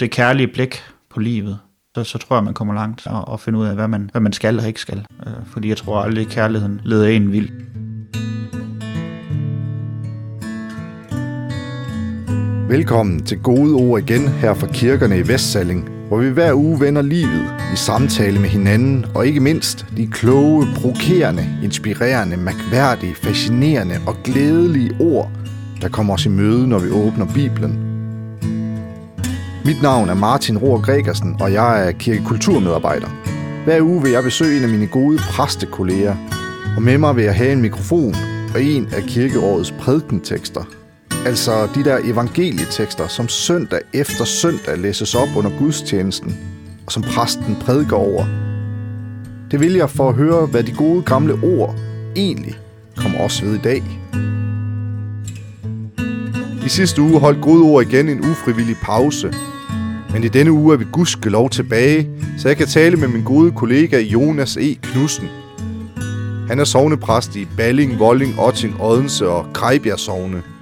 det kærlige blik på livet, så, så tror jeg, man kommer langt og, og finder ud af, hvad man, hvad man skal og ikke skal. Øh, fordi jeg tror aldrig, kærligheden leder en vild. Velkommen til Gode Ord igen her fra kirkerne i Vestsalling, hvor vi hver uge vender livet i samtale med hinanden, og ikke mindst de kloge, provokerende, inspirerende, mærkværdige, fascinerende og glædelige ord, der kommer os i møde, når vi åbner Bibelen. Mit navn er Martin Rohr Gregersen, og jeg er kirkekulturmedarbejder. Hver uge vil jeg besøge en af mine gode præstekolleger, og med mig vil jeg have en mikrofon og en af kirkeårets prædikentekster – Altså de der evangelietekster, som søndag efter søndag læses op under gudstjenesten, og som præsten prædiker over. Det vil jeg for at høre, hvad de gode gamle ord egentlig kommer os ved i dag. I sidste uge holdt gode ord igen en ufrivillig pause. Men i denne uge er vi gudske lov tilbage, så jeg kan tale med min gode kollega Jonas E. Knudsen. Han er sovnepræst i Balling, Volling, Otting, Odense og Krejbjerg Sovne –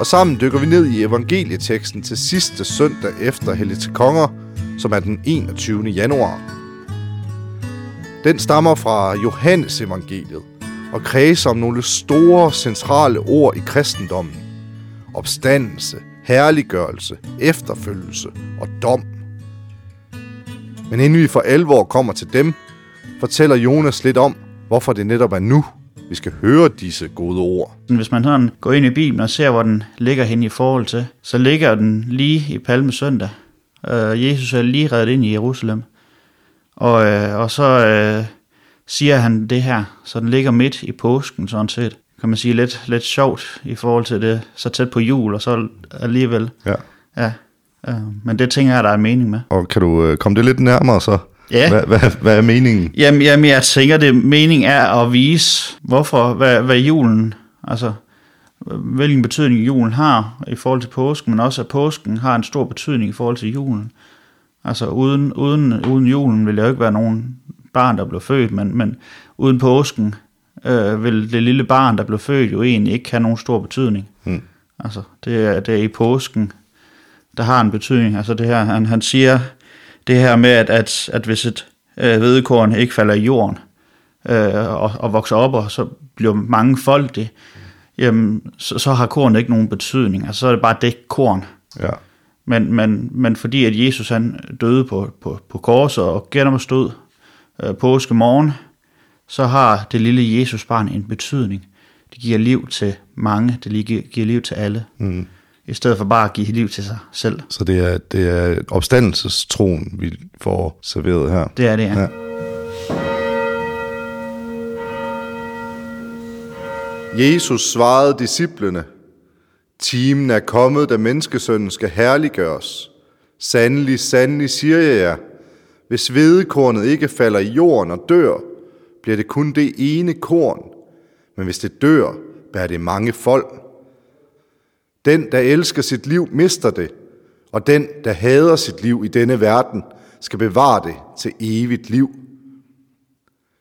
og sammen dykker vi ned i evangelieteksten til sidste søndag efter Hellig til Konger, som er den 21. januar. Den stammer fra Johannes evangeliet og kredser om nogle store centrale ord i kristendommen. Opstandelse, herliggørelse, efterfølgelse og dom. Men inden vi for alvor kommer til dem, fortæller Jonas lidt om, hvorfor det netop er nu, vi skal høre disse gode ord. Hvis man sådan går ind i Bibelen og ser, hvor den ligger hen i forhold til, så ligger den lige i Palme søndag. Øh, Jesus er lige reddet ind i Jerusalem. Og, øh, og så øh, siger han det her, så den ligger midt i påsken sådan set. Kan man sige lidt, lidt sjovt i forhold til det, så tæt på jul, og så alligevel. Ja. Ja. Uh, men det tænker jeg, der er mening med. Og kan du uh, komme det lidt nærmere så? Ja. Hvad, hvad, hvad er meningen? Jamen, jamen, jeg tænker, det mening er at vise, hvorfor, hvad, hvad julen, altså hvilken betydning julen har i forhold til påsken, men også at påsken har en stor betydning i forhold til julen. Altså uden, uden, uden julen vil der jo ikke være nogen barn, der blev født, men, men uden påsken øh, vil det lille barn, der blev født, jo egentlig ikke have nogen stor betydning. Hmm. Altså det er, det er i påsken, der har en betydning. Altså det her, han, han siger, det her med, at, at, at hvis et øh, hvedekorn ikke falder i jorden øh, og, og vokser op, og så bliver mange folk det, jamen, så, så har korn ikke nogen betydning. Altså, så er det bare det korn. Ja. Men, men, men fordi at Jesus han døde på, på, på korset og genopstod øh, påske morgen, så har det lille Jesusbarn en betydning. Det giver liv til mange, det giver liv til alle. Mm i stedet for bare at give liv til sig selv. Så det er, det er opstandelsestroen, vi får serveret her? Det er det, ja. ja. Jesus svarede disciplene, Timen er kommet, da menneskesønnen skal herliggøres. Sandelig, sandelig siger jeg jer, hvis hvedekornet ikke falder i jorden og dør, bliver det kun det ene korn, men hvis det dør, bærer det mange folk. Den, der elsker sit liv, mister det, og den, der hader sit liv i denne verden, skal bevare det til evigt liv.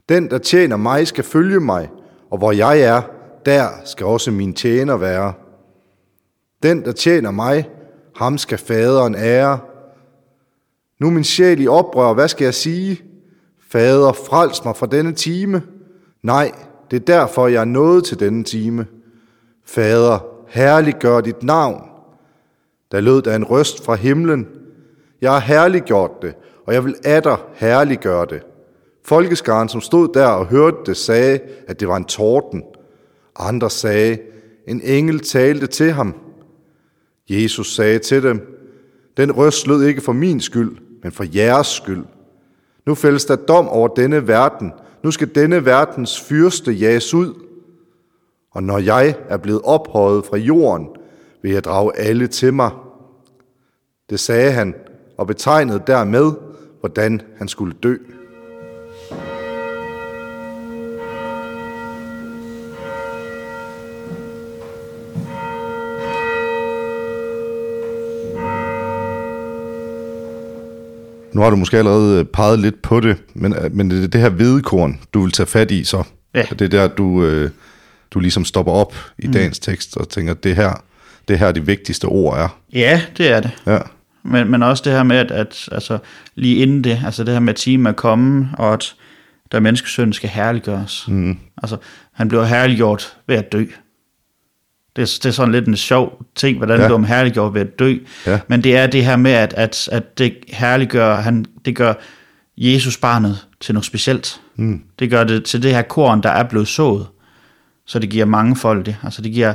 Den, der tjener mig, skal følge mig, og hvor jeg er, der skal også min tjener være. Den, der tjener mig, ham skal faderen ære. Nu min sjæl i oprør, hvad skal jeg sige? Fader, frels mig fra denne time. Nej, det er derfor, jeg er nået til denne time. Fader, herliggør dit navn. Der lød der en røst fra himlen. Jeg har herliggjort det, og jeg vil atter herliggøre det. Folkeskaren, som stod der og hørte det, sagde, at det var en torden. Andre sagde, en engel talte til ham. Jesus sagde til dem, den røst lød ikke for min skyld, men for jeres skyld. Nu fældes der dom over denne verden. Nu skal denne verdens fyrste jages ud. Og når jeg er blevet ophøjet fra jorden, vil jeg drage alle til mig. Det sagde han, og betegnede dermed, hvordan han skulle dø. Nu har du måske allerede peget lidt på det, men, men det er det her hvedekorn, du vil tage fat i så. Ja. Det er der, du, øh, du ligesom stopper op i mm. dagens tekst og tænker, det her, det her de vigtigste ord er. Ja, det er det. Ja. Men, men også det her med, at, at altså, lige inden det, altså det her med, at timen er kommet, og at der menneskesønnen skal herliggøres. Mm. Altså, han bliver herliggjort ved at dø. Det er, det er sådan lidt en sjov ting, hvordan ja. bliver man herliggjort ved at dø. Ja. Men det er det her med, at, at, at det herliggør, han, det gør Jesus barnet til noget specielt. Mm. Det gør det til det her korn, der er blevet sået. Så det giver mange folk det. Altså det giver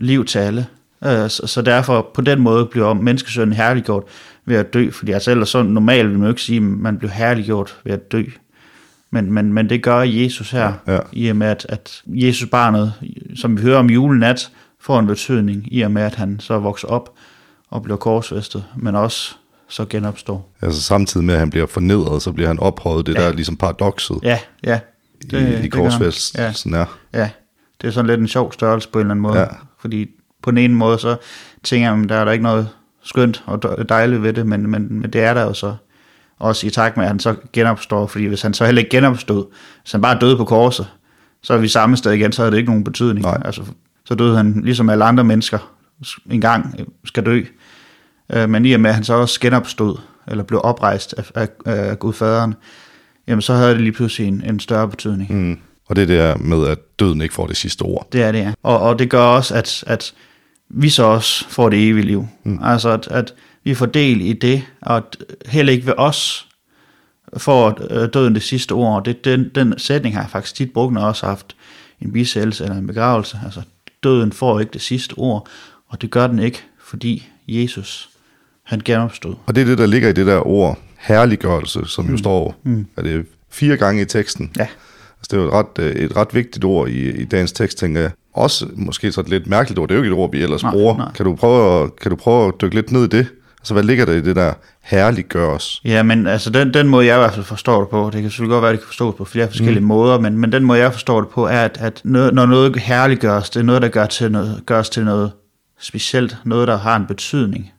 liv til alle. Øh, Så, derfor på den måde bliver menneskesønnen herliggjort ved at dø. Fordi altså ellers så normalt vil man jo ikke sige, at man bliver herliggjort ved at dø. Men, men, men det gør Jesus her, Ja. i og med at, at Jesus barnet, som vi hører om julenat, får en betydning, i og med at han så vokser op og bliver korsfæstet, men også så genopstår. Altså samtidig med, at han bliver fornedret, så bliver han ophøjet. Det ja. der er ligesom paradokset Ja, ja. i, i han. korsfæstelsen er. Ja, det er sådan lidt en sjov størrelse på en eller anden måde. Ja. Fordi på den ene måde, så tænker jeg, at der er der ikke noget skønt og dej- dejligt ved det, men, men, men det er der jo så. Også i takt med, at han så genopstår, fordi hvis han så heller ikke genopstod, hvis han bare døde på korset, så er vi samme sted igen, så havde det ikke nogen betydning. Nej. Altså, så døde han ligesom alle andre mennesker en gang skal dø. Øh, Men i og med, at han så også genopstod, eller blev oprejst af, af, af Gud faderen, jamen så havde det lige pludselig en, en større betydning. Mm. Og det er her med, at døden ikke får det sidste ord. Det er det, ja. Og, og det gør også, at, at vi så også får det evige liv. Mm. Altså, at, at vi får del i det, og at heller ikke ved os får øh, døden det sidste ord. Det, den, den sætning har jeg faktisk tit brugt, når jeg også har haft en bisættelse eller en begravelse. Altså, døden får ikke det sidste ord, og det gør den ikke, fordi Jesus, han genopstod. Og det er det, der ligger i det der ord, herliggørelse, som jo står mm. er det fire gange i teksten. Ja, Altså, det er jo et ret, øh, et ret vigtigt ord i, i dagens tekst, tænker jeg. Også måske så et lidt mærkeligt ord. Det er jo ikke et ord, vi ellers Nej, bruger. nej. Kan, du prøve at, kan du prøve at dykke lidt ned i det? Altså, hvad ligger der i det der herliggøres? Ja, men altså den, den måde, jeg i hvert fald forstår det på, det kan selvfølgelig godt være, at det kan forstås på flere forskellige mm. måder, men, men den måde, jeg forstår det på, er, at, at noget, når noget herliggøres, det er noget, der gør til noget, gøres til noget specielt, noget, der har en betydning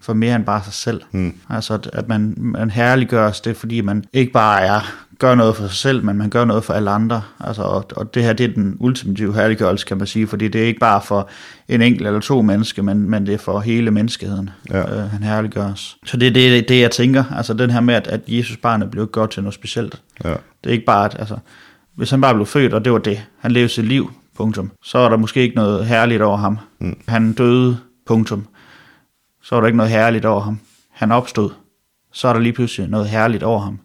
for mere end bare sig selv. Mm. Altså, at, at man, man herliggøres, det er fordi, man ikke bare er gør noget for sig selv, men man gør noget for alle andre. Altså, og, og det her, det er den ultimative herliggørelse, kan man sige, fordi det er ikke bare for en enkelt eller to mennesker, men, men det er for hele menneskeheden, Ja. øh, han herliggøres. Så det er det, det, jeg tænker, altså den her med, at, at Jesus barnet blev gjort til noget specielt. Ja. Det er ikke bare, at altså, hvis han bare blev født, og det var det, han levede sit liv, punktum, så er der måske ikke noget herligt over ham. Mm. Han døde, punktum, så er der ikke noget herligt over ham. Han opstod, så er der lige pludselig noget herligt over ham.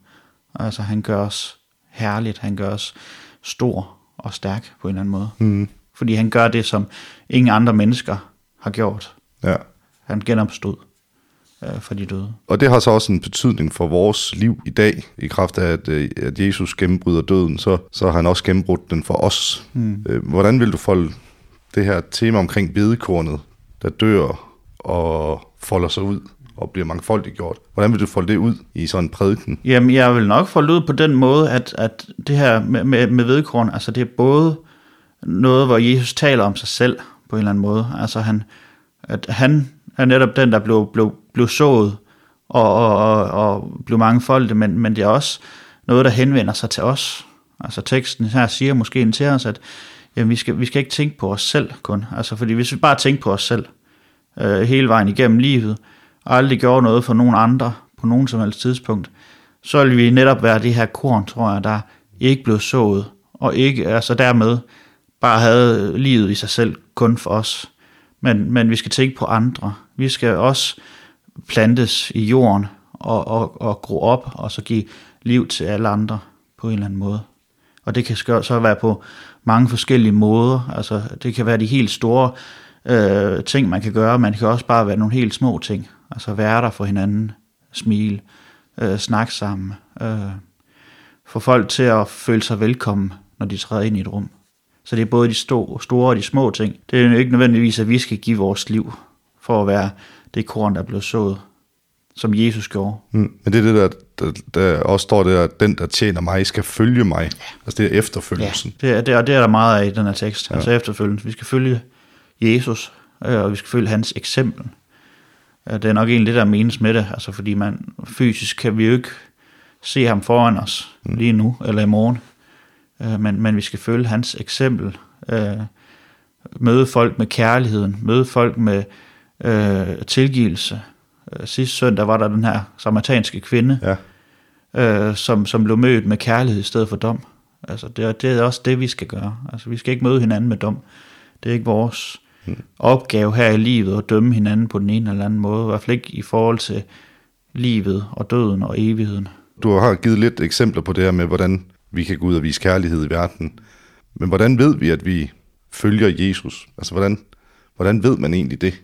Altså han gør os herligt, han gør os stor og stærk på en eller anden måde. Mm. Fordi han gør det, som ingen andre mennesker har gjort. ja. Han genopstod øh, for de døde. Og det har så også en betydning for vores liv i dag, i kraft af, at, øh, at Jesus gennembryder døden, så, så har han også gennembrudt den for os. Mm. Hvordan vil du folde det her tema omkring bedekornet, der dør og folder sig ud og bliver mangfoldigt gjort? Hvordan vil du folde det ud i sådan en prædiken? Jamen, jeg vil nok folde det ud på den måde, at, at det her med, med, med vedkorn, altså det er både noget, hvor Jesus taler om sig selv på en eller anden måde. Altså han, at han er netop den, der blev, blev, blev sået og, og, og, og blev mangefoldig, men, men det er også noget, der henvender sig til os. Altså teksten her siger måske til os, at jamen, vi, skal, vi skal ikke tænke på os selv kun. Altså fordi hvis vi bare tænker på os selv øh, hele vejen igennem livet, og aldrig gjorde noget for nogen andre på nogen som helst tidspunkt, så ville vi netop være det her korn, tror jeg, der ikke blev sået, og ikke, altså dermed bare havde livet i sig selv kun for os. Men, men vi skal tænke på andre. Vi skal også plantes i jorden og, og, og gro op, og så give liv til alle andre på en eller anden måde. Og det kan så være på mange forskellige måder. Altså, det kan være de helt store øh, ting, man kan gøre, men det kan også bare være nogle helt små ting. Altså være der for hinanden, smile, øh, snakke sammen, øh, få folk til at føle sig velkommen, når de træder ind i et rum. Så det er både de sto- store og de små ting. Det er jo ikke nødvendigvis, at vi skal give vores liv for at være det korn, der blev sået, som Jesus gjorde. Mm. Men det er det, der, der, der også står der, at den, der tjener mig, skal følge mig. Ja. Altså det er efterfølgelsen. det er, det, er, det er der meget af i den her tekst. Ja. Altså efterfølgende. Vi skal følge Jesus, øh, og vi skal følge hans eksempel. Øh, Det er nok egentlig det, der menes med det. Altså fordi man fysisk kan vi jo ikke se ham foran os mm. lige nu eller i morgen. Øh, Men, men vi skal følge hans eksempel. Øh, Møde folk med kærligheden. Møde folk med øh, tilgivelse. øh, sidste søndag var der den her samaritanske kvinde, Ja. øh, som, som blev mødt med kærlighed i stedet for dom. Altså, det, er- det er også det, vi skal gøre. Altså, vi skal ikke møde hinanden med dom. Det er ikke vores mm. opgave her i livet at dømme hinanden på den ene eller anden måde. I hvert fald ikke i forhold til livet og døden og evigheden. Du har givet lidt eksempler på det her med, hvordan vi kan gå ud og vise kærlighed i verden. Men hvordan ved vi, at vi følger Jesus? Altså, hvordan, hvordan ved man egentlig det?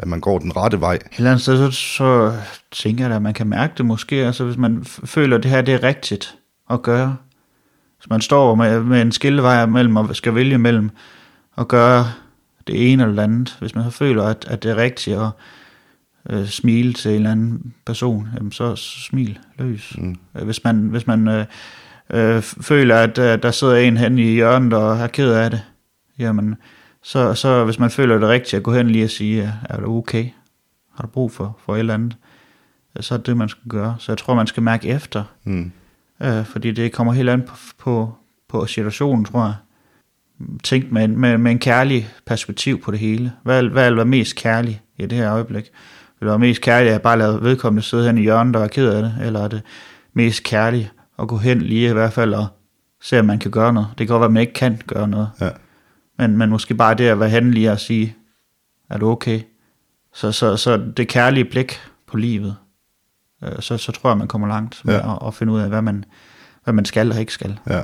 At man går den rette vej? Et eller andet sted, så, så tænker jeg da, at man kan mærke det måske. Altså, hvis man føler, at det her det er rigtigt at gøre. Hvis man står med, med en skillevej mellem og skal vælge mellem at gøre det ene eller det andet. Hvis man så føler, at, at det er rigtigt at øh, smile til en eller anden person, jamen så, så smil løs. Mm. Hvis man, hvis man øh, øh, føler, at øh, der sidder en hen i hjørnet og er ked af det, jamen så, så hvis man føler det rigtigt at gå hen lige og sige, er du okay? Har du brug for, for et eller andet? Så er det det, man skal gøre. Så jeg tror, man skal mærke efter. Mm. Øh, fordi det kommer helt an på, på, på situationen, tror jeg. Tænk med, med, med en kærlig perspektiv på det hele. Hvad, hvad vil være mest kærlig i det her øjeblik? Vil det være mest kærligt at bare lade vedkommende sidde hen i hjørnet og er ked af det? Eller er det mest kærligt at gå hen lige i hvert fald og se, om man kan gøre noget? Det kan godt være, at man ikke kan gøre noget. Ja. Men, men måske bare det at være hen lige og sige, er du okay? Så, så, så det kærlige blik på livet, øh, så, så tror jeg, man kommer langt med Ja. at, at finde ud af, hvad man, hvad man skal og ikke skal. ja.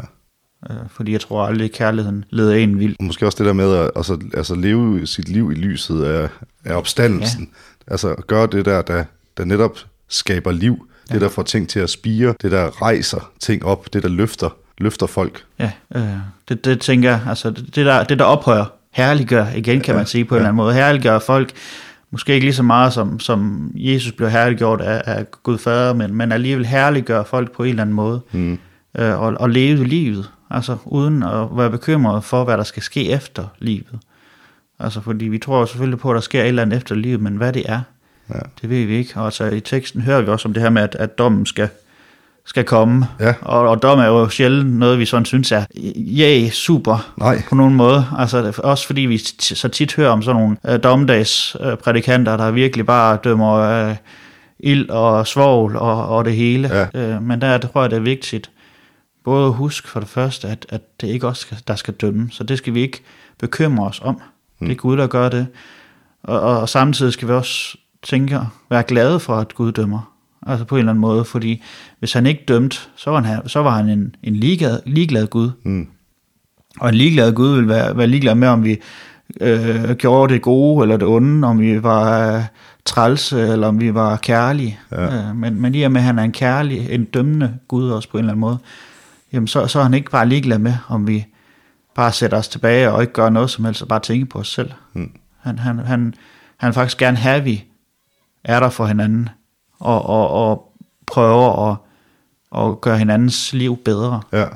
Øh, fordi jeg tror aldrig, kærligheden leder en vild. Måske også det der med at altså, altså leve sit liv i lyset af, af opstandelsen. Ja. Altså at gøre det der, der, der netop skaber liv. Ja. Det, der får ting til at spire. Det, der rejser ting op. Det, der løfter, løfter folk. Ja, øh, det, det tænker jeg, altså det, der, det der ophøjer, herliggør igen, kan man sige på en eller anden måde. Herliggør folk, måske ikke lige så meget som, som Jesus blev herliggjort af, af Gud Fader, men, men alligevel herliggør folk på en eller anden måde. Mm. Øh, og, og leve livet, altså uden at være bekymret for, hvad der skal ske efter livet. Altså fordi vi tror selvfølgelig på, at der sker et eller andet efter livet, men hvad det er, Ja. det ved vi ikke. Og altså i teksten hører vi også om det her med, at, at dommen skal, skal komme. Ja. Og, og dom er jo sjældent noget, vi sådan synes er, ja, super Nej. på nogen måde. Altså også fordi vi t- så tit hører om sådan nogle øh, dommedags øh, der virkelig bare dømmer øh, ild og svovl og, og det hele. Ja. Øh, men der tror jeg, det er vigtigt både huske for det første, at, at det ikke også skal, der skal dømme. Så det skal vi ikke bekymre os om. Mm. Det er Gud, der gør det. Og, og, samtidig skal vi også tænke, være glade for, at Gud dømmer. Altså på en eller anden måde, fordi hvis han ikke dømt, så var han, så var han en, en ligeglad, ligeglad Gud. Mm. Og en ligeglad Gud vil være, være ligeglad med, om vi øh, gjorde det gode eller det onde, om vi var øh, trælse eller om vi var kærlige. Ja. Øh, men, men i og med, at han er en kærlig, en dømmende Gud også på en eller anden måde, jamen så, så er han ikke bare ligeglad med, om vi bare sætter os tilbage og ikke gør noget som helst, og bare tænker på os selv. Mm. Han, han, han, han vil faktisk gerne have, at vi er der for hinanden, og, og, og prøver at, at gøre hinandens liv bedre. Ja.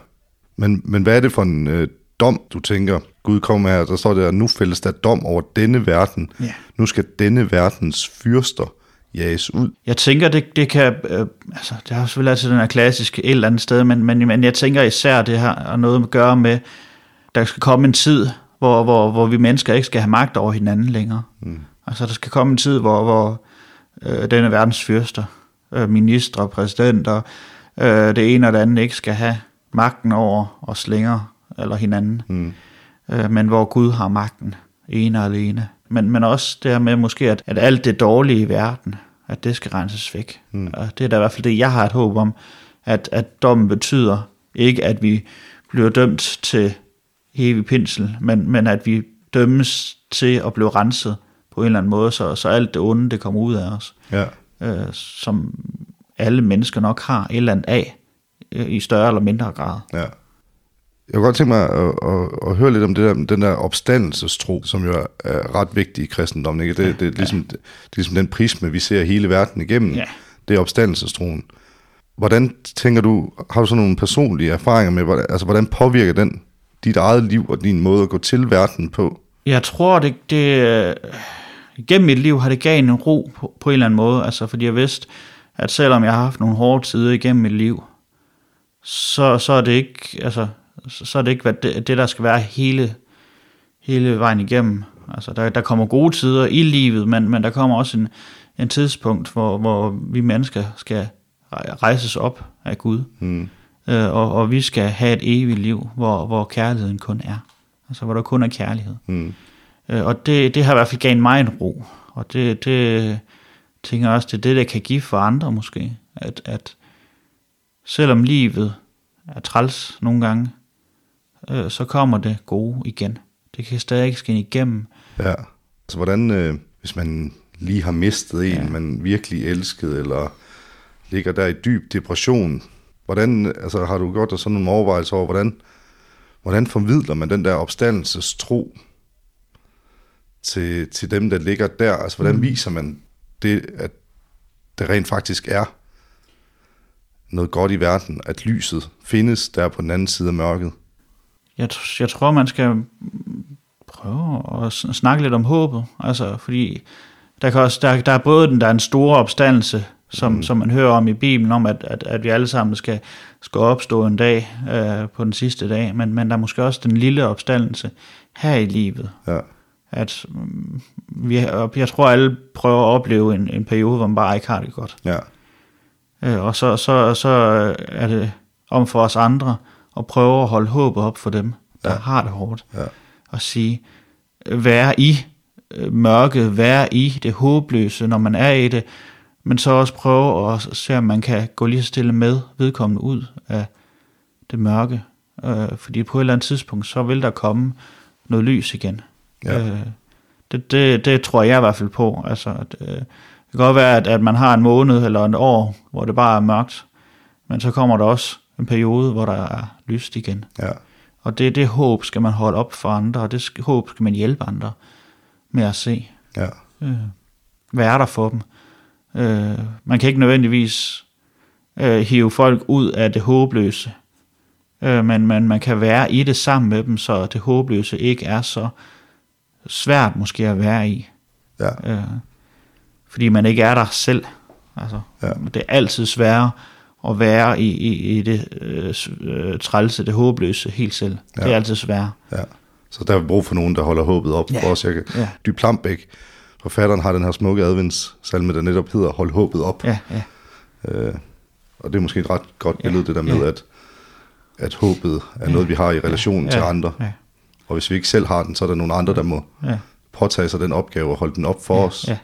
Men, men hvad er det for en øh, dom, du tænker, Gud kommer her, der står der, nu fældes der dom over denne verden. Ja. Nu skal denne verdens fyrster jages ud. Jeg tænker, det, det kan... Øh, altså, det har selvfølgelig altid den her klassiske et eller andet sted, men, men, men jeg tænker især, det her har noget at gøre med, der skal komme en tid, hvor, hvor, hvor vi mennesker ikke skal have magt over hinanden længere. Mm. Altså, der skal komme en tid, hvor, hvor øh, denne verdens fyrster, øh, ministre, præsidenter, øh, det ene og det andet ikke skal have magten over os længere, eller hinanden. Mm. Øh, men hvor Gud har magten, ene og alene. Men, men også det her med måske, at, at alt det dårlige i verden, at det skal renses væk. Mm. Og det er da i hvert fald det, jeg har et håb om, at, at dommen betyder ikke, at vi bliver dømt til evig pinsel, men, men at vi dømmes til at blive renset på en eller anden måde, så, så alt det onde, det kommer ud af os, Ja. øh, som alle mennesker nok har et eller andet af, øh, i større eller mindre grad. Ja. Jeg kunne godt tænke mig at, at, at høre lidt om det der, den der opstandelsestro, som jo er, ret vigtig i kristendommen. Ikke? Det, det, er ligesom, det er ligesom den prisme, vi ser hele verden igennem. Ja. Det er opstandelsestroen. Hvordan tænker du, har du så nogle personlige erfaringer med, hvordan, altså hvordan påvirker den dit eget liv og din måde at gå til verden på? Jeg tror, det, det gennem mit liv har det gav en ro på, på en eller anden måde, altså fordi jeg vidste, at selvom jeg har haft nogle hårde tider igennem mit liv, så, så er det ikke, altså, så, så er det ikke hvad det, det, der skal være hele, hele vejen igennem. Altså, der, der kommer gode tider i livet, men, men der kommer også en, en tidspunkt, hvor, hvor vi mennesker skal rejses op af Gud, Mm. øh, og, og vi skal have et evigt liv, hvor, hvor kærligheden kun er. Altså, hvor der kun er kærlighed. Mm. Øh, og det, det har i hvert fald gav mig en ro. Og det, det tænker jeg også, det er det, der kan give for andre måske. At, at selvom livet er træls nogle gange, øh, så kommer det gode igen. Det kan stadig skinne igennem. Ja. Så hvordan, øh, hvis man lige har mistet en, Ja. ja. man virkelig elskede, eller ligger der i dyb depression, hvordan, altså har du gjort dig sådan nogle overvejelser over, hvordan, hvordan formidler man den der opstandelsestro til, til dem, der ligger der? Altså, hvordan mm. viser man det, at det rent faktisk er noget godt i verden, at lyset findes der på den anden side af mørket? Jeg, jeg tror, man skal prøve at snakke lidt om håbet. Altså, fordi der, kan også, der, der er både den, der er en store opstandelse, som, mm. som man hører om i Bibelen, om at, at, at vi alle sammen skal, skal opstå en dag øh, på den sidste dag, men, men der er måske også den lille opstandelse her i livet. Ja, At mm, vi, jeg tror, alle prøver at opleve en, en periode, hvor man bare ikke har det godt. ja, Øh, og så, så, så er det om for os andre at prøve at holde håbet op for dem, der ja. Ja. har det hårdt. ja, Og sige, vær i øh, mørket, vær i det håbløse, når man er i det, men så også prøve at se, om man kan gå lige så stille med vedkommende ud af det mørke. Øh, fordi på et eller andet tidspunkt, så vil der komme noget lys igen. Ja. Øh, det, det, det tror jeg i hvert fald på. Altså, at, øh, det kan godt være, at, at man har en måned eller en år, hvor det bare er mørkt, men så kommer der også en periode, hvor der er lyst igen. ja, Og det, det håb skal man holde op for andre, og det håb skal man hjælpe andre med at se. ja, Øh, være der for dem. Øh, man kan ikke nødvendigvis øh, hive folk ud af det håbløse, øh, men man, man kan være i det sammen med dem, så det håbløse ikke er så svært måske at være i. ja, Øh, fordi man ikke er der selv. Altså, Ja. Det er altid sværere at være i, i, i det øh, øh, trælse, det håbløse helt selv. Ja. Ja. Det er altid sværere. ja. Så der er brug for nogen, der holder håbet op Ja. for os. Jeg kan, Ja. Dy Plambæk, forfatteren, har den her smukke adventssalme, der netop hedder Hold håbet op. Ja, ja, Øh, og det er måske et ret godt Ja, billede, det der med, ja. at, at håbet er noget, vi har i relation til ja, andre. Ja, Og hvis vi ikke selv har den, så er der nogle andre, der må ja, påtage sig den opgave og holde den op for ja, os. ja.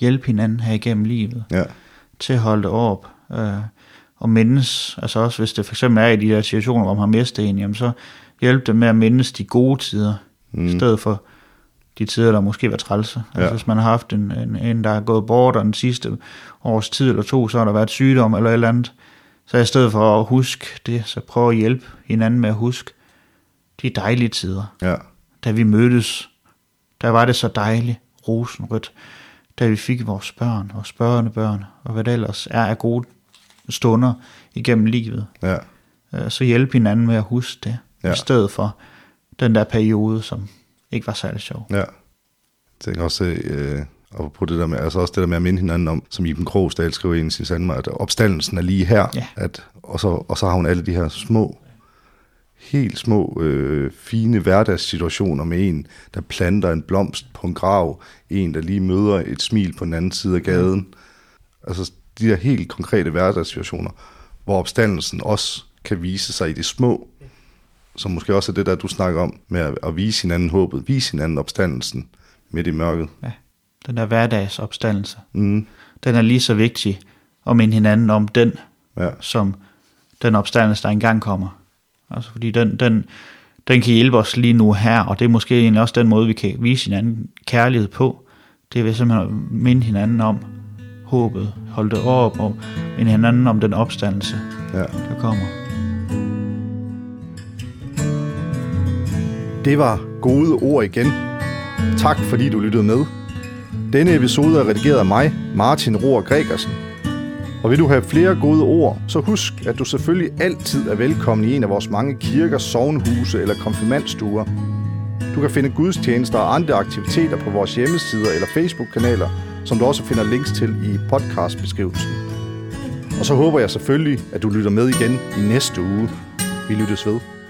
Hjælpe hinanden her igennem livet. Ja, til at holde det op. Øh, og mindes, altså også hvis det for eksempel er i de der situationer, hvor man har mistet en, jamen så hjælp dem med at mindes de gode tider, mm. i stedet for de tider, der måske var trælse. Altså Ja. hvis man har haft en, en, en, der er gået bort, og den sidste års tid eller to, så har der været sygdom eller et eller andet, så i stedet for at huske det, så prøv at hjælpe hinanden med at huske de dejlige tider. ja, Da vi mødtes, der var det så dejligt, rosenrødt, da vi fik vores børn, vores børnebørn, og hvad det ellers er af gode stunder igennem livet. ja, Øh, Så hjælpe hinanden med at huske det, ja. I stedet for den der periode, som ikke var særlig sjov. ja. Jeg tænker også, øh, og på det der med, altså også det der med at minde hinanden om, som Iben Krogsdal skriver i sine salmer, at opstandelsen er lige her, Ja. at, og, så, og så har hun alle de her små, helt små, øh, fine hverdagssituationer med en, der planter en blomst på en grav, en, der lige møder et smil på den anden side af gaden. Mm. Altså de der helt konkrete hverdagssituationer, hvor opstandelsen også kan vise sig i det små, som måske også er det der, du snakker om, med at, at vise hinanden håbet, vise hinanden opstandelsen midt i mørket. Ja. Den der hverdagsopstandelse, Mm. den er lige så vigtig at minde hinanden om den, Ja, som den opstandelse, der engang kommer. Altså fordi den, den, den kan hjælpe os lige nu her, og det er måske egentlig også den måde, vi kan vise hinanden kærlighed på. Det er ved simpelthen at minde hinanden om håbet, holde det op og minde hinanden om den opstandelse, ja. der kommer. Det var gode ord igen. Tak fordi du lyttede med. Denne episode er redigeret af mig, Martin Rohr Gregersen. Og vil du have flere gode ord, så husk, at du selvfølgelig altid er velkommen i en af vores mange kirker, sovnhuse eller konfirmandstuer. Du kan finde gudstjenester og andre aktiviteter på vores hjemmesider eller Facebook-kanaler, som du også finder links til i podcastbeskrivelsen. Og så håber jeg selvfølgelig, at du lytter med igen i næste uge. Vi lyttes ved.